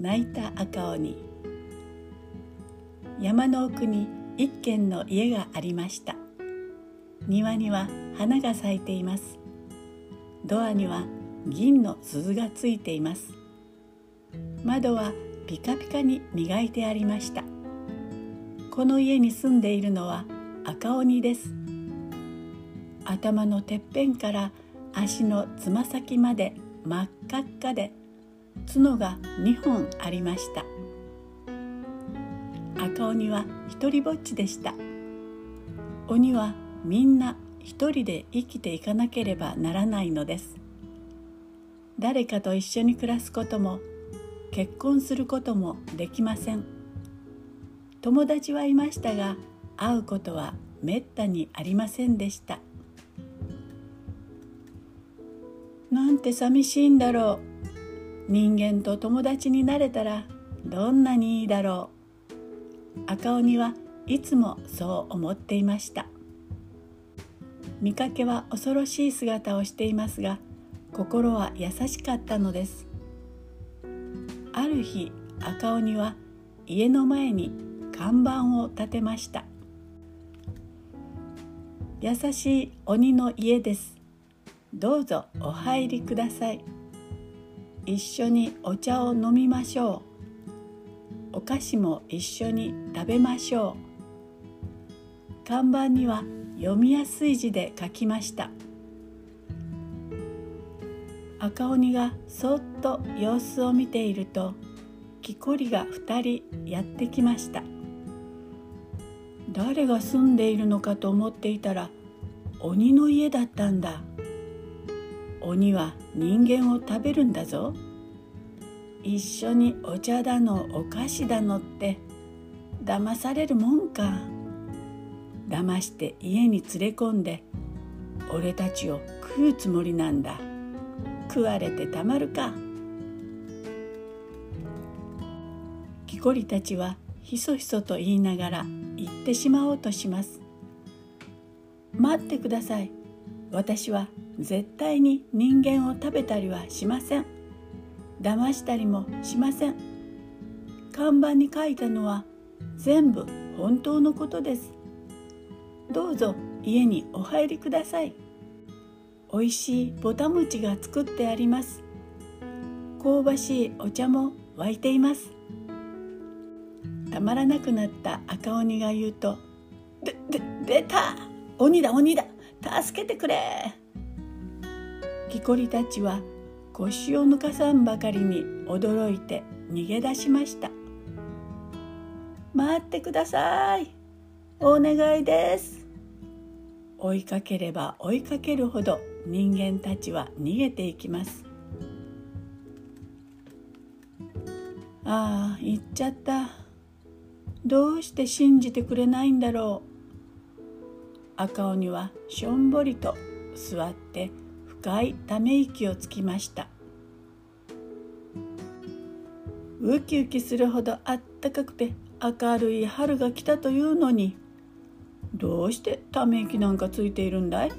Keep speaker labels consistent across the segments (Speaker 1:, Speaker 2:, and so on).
Speaker 1: 泣いた赤鬼。山の奥に一軒の家がありました。庭には花が咲いています。ドアには銀の鈴がついています。窓はピカピカに磨いてありました。この家に住んでいるのは赤鬼です。頭のてっぺんから足のつま先まで真っ赤っかで角が2本ありました。赤鬼は一りぼっちでした。鬼はみんな一人で生きていかなければならないのです。誰かと一緒に暮らすことも結婚することもできません。友達はいましたが会うことはめったにありませんでした。なんて寂しいんだろう。人間と友達になれたらどんなにいいだろう。赤鬼はいつもそう思っていました。見かけは恐ろしい姿をしていますが心は優しかったのです。ある日赤鬼は家の前に看板を立てました。優しい鬼の家です。どうぞお入りください。一緒にお茶を飲みましょう。お菓子も一緒に食べましょう。看板には読みやすい字で書きました。赤鬼がそっと様子を見ていると木こりが2人やってきました。誰が住んでいるのかと思っていたら鬼の家だったんだ。鬼は人間を食べるんだぞ。一緒にお茶だのお菓子だのって騙されるもんか。騙して家に連れ込んで俺たちを食うつもりなんだ。食われてたまるか。木こりたちはひそひそと言いながら行ってしまおうとします。待ってください。私は絶対に人間を食べたりはしません。騙したりもしません。看板に書いたのは全部本当のことです。どうぞ家にお入りください。おいしいぼた餅が作ってあります。香ばしいお茶も沸いています。たまらなくなった赤鬼が言うと「で、で、出た鬼だ鬼だ!助けてくれ!」木こりたちは腰を抜かさんばかりに驚いて逃げ出しました。待ってください。お願いです。追いかければ追いかけるほど人間たちは逃げていきます。ああ行っちゃった。どうして信じてくれないんだろう。赤鬼はしょんぼりと座って深いため息をつきました。ウキウキするほどあったかくて明るい春が来たというのにどうしてため息なんかついているんだい？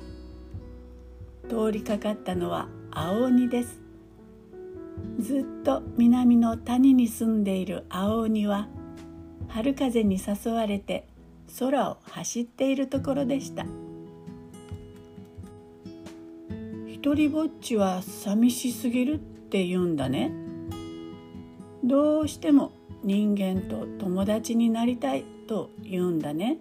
Speaker 1: 通りかかったのは青鬼です。ずっと南の谷に住んでいる青鬼は春風に誘われて空を走っているところでした。一りぼっちは寂しすぎるって言うんだね。どうしても人間と友達になりたいと言うんだね。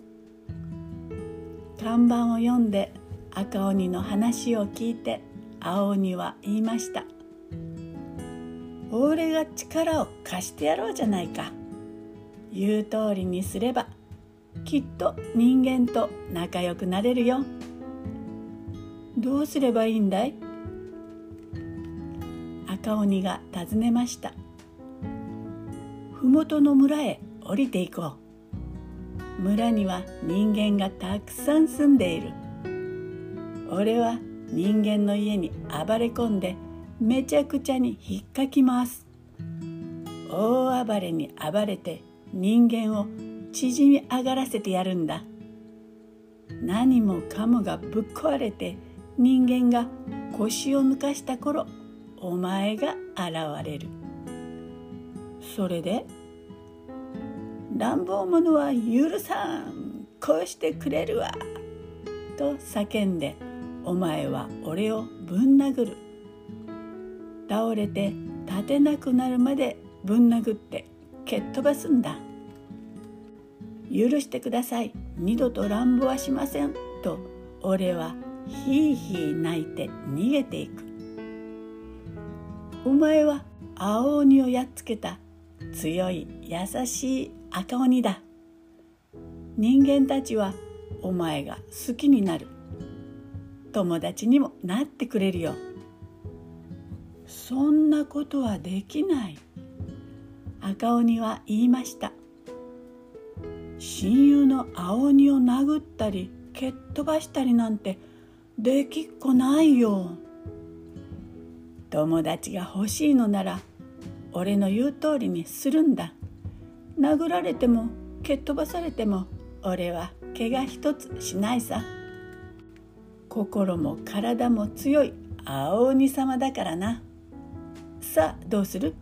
Speaker 1: 看板を読んで赤鬼の話を聞いて青鬼は言いました「俺が力を貸してやろうじゃないか」言う通りにすればきっと人間と仲良くなれるよ。どうすればいいんだい？赤鬼が尋ねました。麓の村へ降りていこう。村には人間がたくさん住んでいる。俺は人間の家に暴れ込んでめちゃくちゃに引っかきます。大暴れに暴れて人間を縮み上がらせてやるんだ。何もかもがぶっ壊れて人間が腰を抜かした頃お前が現れる。それで乱暴者は許さんこうしてくれるわと叫んでお前は俺をぶん殴る。倒れて立てなくなるまでぶん殴って蹴っ飛ばすんだ。許してください。二度と乱暴はしません。と俺はひいひい泣いて逃げていく。お前は青鬼をやっつけた強い優しい赤鬼だ。人間たちはお前が好きになる。友達にもなってくれるよ。そんなことはできない。赤鬼は言いました。親友の青鬼を殴ったり蹴っ飛ばしたりなんてできっこないよ。友達が欲しいのなら俺の言う通りにするんだ。殴られても蹴っ飛ばされても俺は怪我一つしないさ。心も体も強い青鬼様だからな。さあどうする？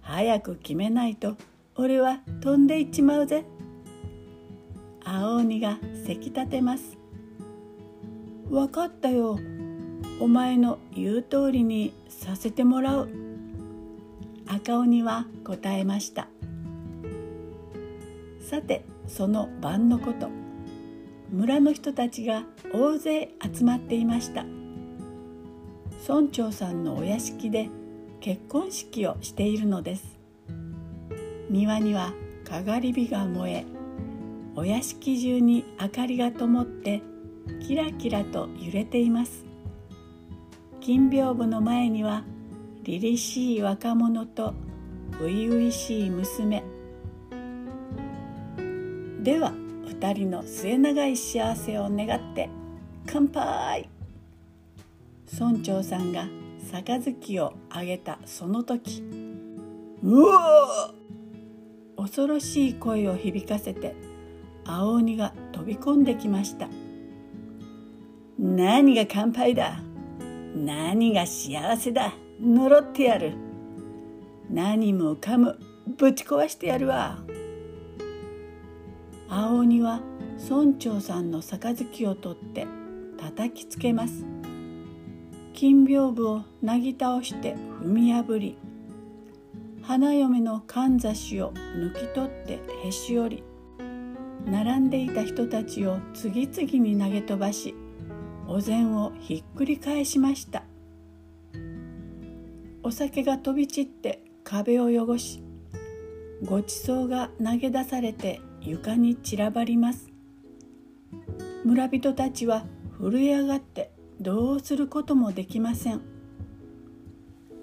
Speaker 1: 早く決めないと俺は飛んでいっちまうぜ。青鬼がせき立てます。分かったよ。お前の言う通りにさせてもらう。赤鬼は答えました。さてその晩のこと。村の人たちが大勢集まっていました。村長さんのお屋敷で結婚式をしているのです。庭にはかがり火が燃えお屋敷中に明かりが灯ってキラキラと揺れています。金屏風の前には凛々しい若者と初々しい娘。では二人の末永い幸せを願って乾杯。村長さんが杯をあげたその時うわ恐ろしい声を響かせて青鬼が飛び込んできました。何が乾杯だ？何が幸せだ？呪ってやる。何もかもぶち壊してやるわ。青鬼は村長さんの杯を取って叩きつけます。金屏風をなぎ倒して踏み破り花嫁のかんざしを抜き取ってへし折り並んでいた人たちを次々に投げ飛ばしお膳をひっくり返しました。お酒が飛び散って壁を汚しごちそうが投げ出されて床に散らばります。村人たちは震え上がってどうすることもできません。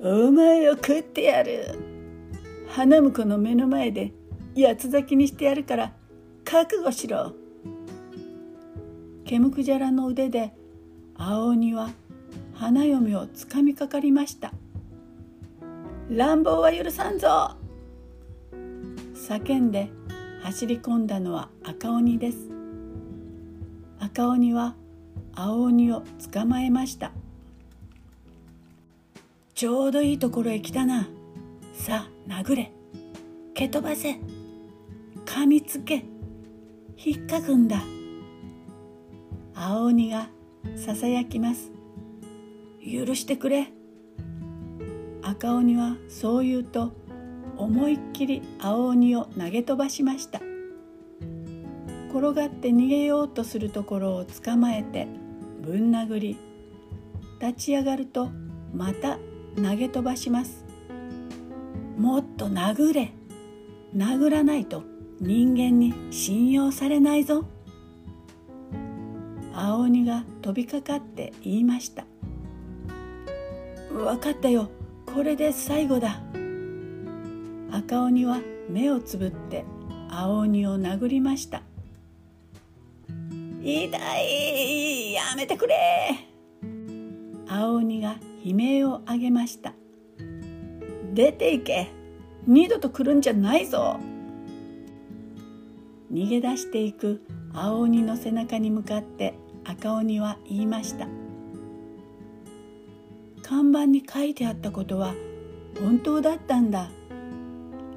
Speaker 1: お前を食ってやる。花婿の目の前で八つ咲きにしてやるから覚悟しろ。ケムクジャラの腕で青鬼は花嫁をつかみかかりました。乱暴は許さんぞ。叫んで走り込んだのは赤鬼です。赤鬼は青鬼を捕まえました。ちょうどいいところへ来たな。さあ殴れ。蹴飛ばせ。噛みつけ。引っかくんだ。青鬼がささやきます。許してくれ。赤鬼はそう言うと思いっきり青鬼を投げ飛ばしました。転がって逃げようとするところを捕まえてぶん殴り立ち上がるとまた投げ飛ばします。もっと殴れ。殴らないと人間に信用されないぞ。青鬼が飛びかかって言いました。分かったよ。これで最後だ。赤鬼は目をつぶって青鬼を殴りました。痛い。やめてくれ。青鬼が悲鳴を上げました。出て行け。二度と来るんじゃないぞ。逃げ出していく青鬼の背中に向かって赤鬼は言いました。看板に書いてあったことは本当だったんだ。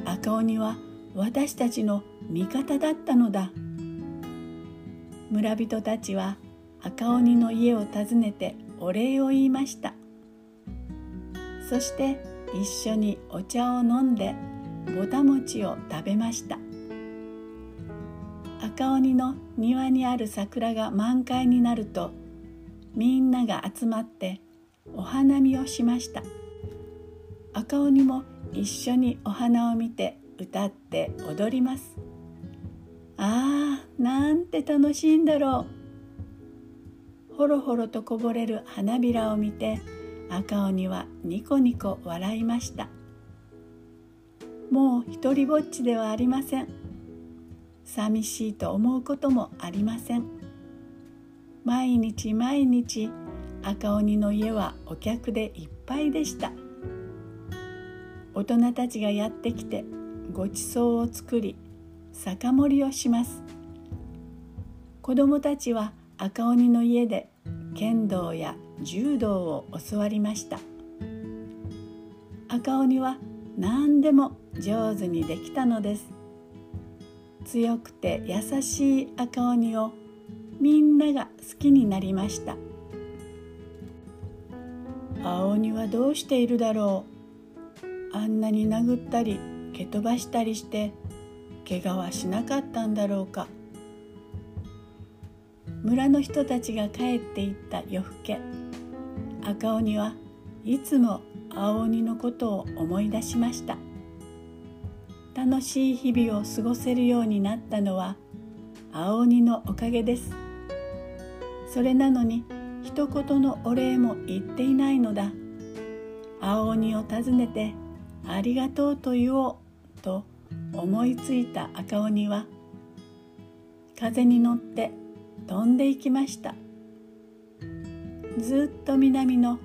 Speaker 1: 赤鬼は私たちの味方だったのだ。村人たちは赤鬼の家を訪ねてお礼を言いました。そして一緒にお茶を飲んでぼた餅を食べました。赤鬼の庭にある桜が満開になるとみんなが集まってお花見をしました。赤鬼も一緒にお花を見て歌って踊ります。ああなんて楽しいんだろう。ほろほろとこぼれる花びらを見て赤鬼はニコニコ笑いました。もう一りぼっちではありません。寂しいと思うこともありません。毎日毎日赤鬼の家はお客でいっぱいでした。大人たちがやってきてごちそうを作り酒盛りをします。子供たちは赤鬼の家で剣道や柔道を教わりました。赤鬼は何でも上手にできたのです。強くて優しい赤鬼をみんなが好きになりました。青鬼はどうしているだろう。あんなに殴ったり蹴飛ばしたりして怪我はしなかったんだろうか。村の人たちが帰っていった夜更け赤鬼はいつも青鬼のことを思い出しました。楽しい日々を過ごせるようになったのは青鬼のおかげです。それなのに一言のお礼も言っていないのだ。青鬼を訪ねてありがとうと言おうと思いついた赤鬼は風に乗って飛んでいきました。ずっと南の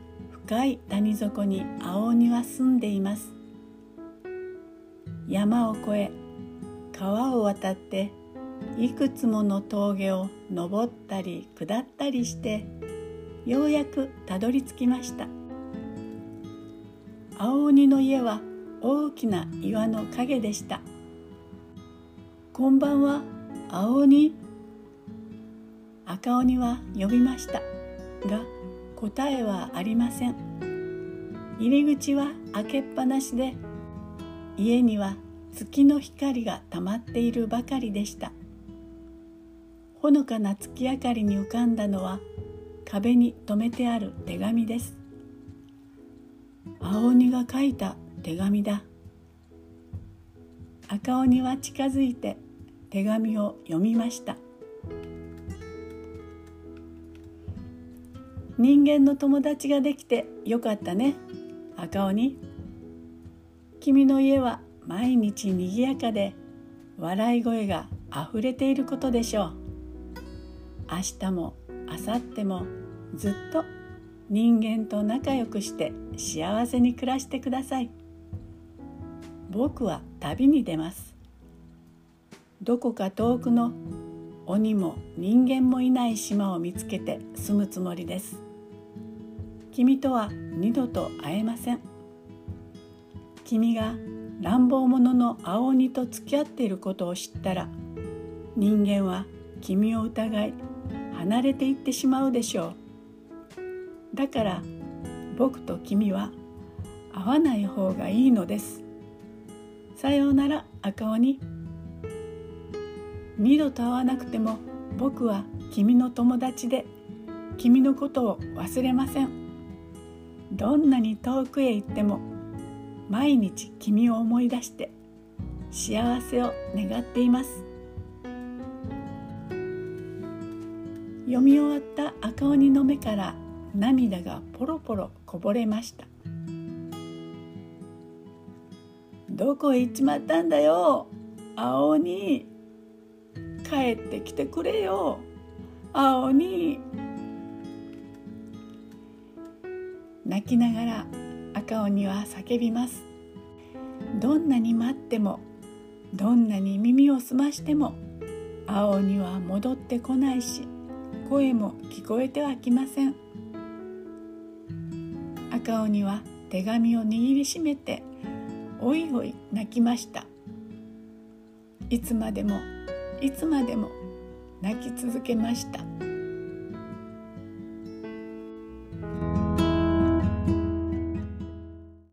Speaker 1: 深い谷底に青鬼は住んでいます。山を越え川を渡っていくつもの峠を登ったり下ったりしてようやくたどり着きました。青鬼の家は大きな岩の陰でした。こんばんは青鬼赤鬼は呼びました。が答えはありません。入り口は開けっぱなしで家には月の光がたまっているばかりでした。ほのかな月明かりに浮かんだのは壁に留めてある手紙です。青鬼が書いた手紙だ。赤鬼は近づいて手紙を読みました。人間の友達ができてよかったね。赤鬼。君の家は毎日にぎやかで笑い声があふれていることでしょう。明日も明後日もずっと人間と仲良くして幸せに暮らしてください。僕は旅に出ます。どこか遠くの鬼も人間もいない島を見つけて住むつもりです。君とは二度と会えません。君が乱暴者の青鬼と付き合っていることを知ったら人間は君を疑い離れていってしまうでしょう。だから僕と君は会わない方がいいのです。さようなら赤鬼。二度と会わなくても僕は君の友達で君のことを忘れません。どんなに遠くへ行っても毎日君を思い出して幸せを願っています。読み終わった赤鬼の目から涙がポロポロこぼれました。どこへ行っちまったんだよ青鬼。帰ってきてくれよ青鬼。泣きながら赤鬼は叫びます。どんなに待ってもどんなに耳を澄ましても青鬼は戻ってこないし声も聞こえてはきません。赤鬼は手紙を握りしめておいおい泣きました。いつまでもいつまでも泣き続けました。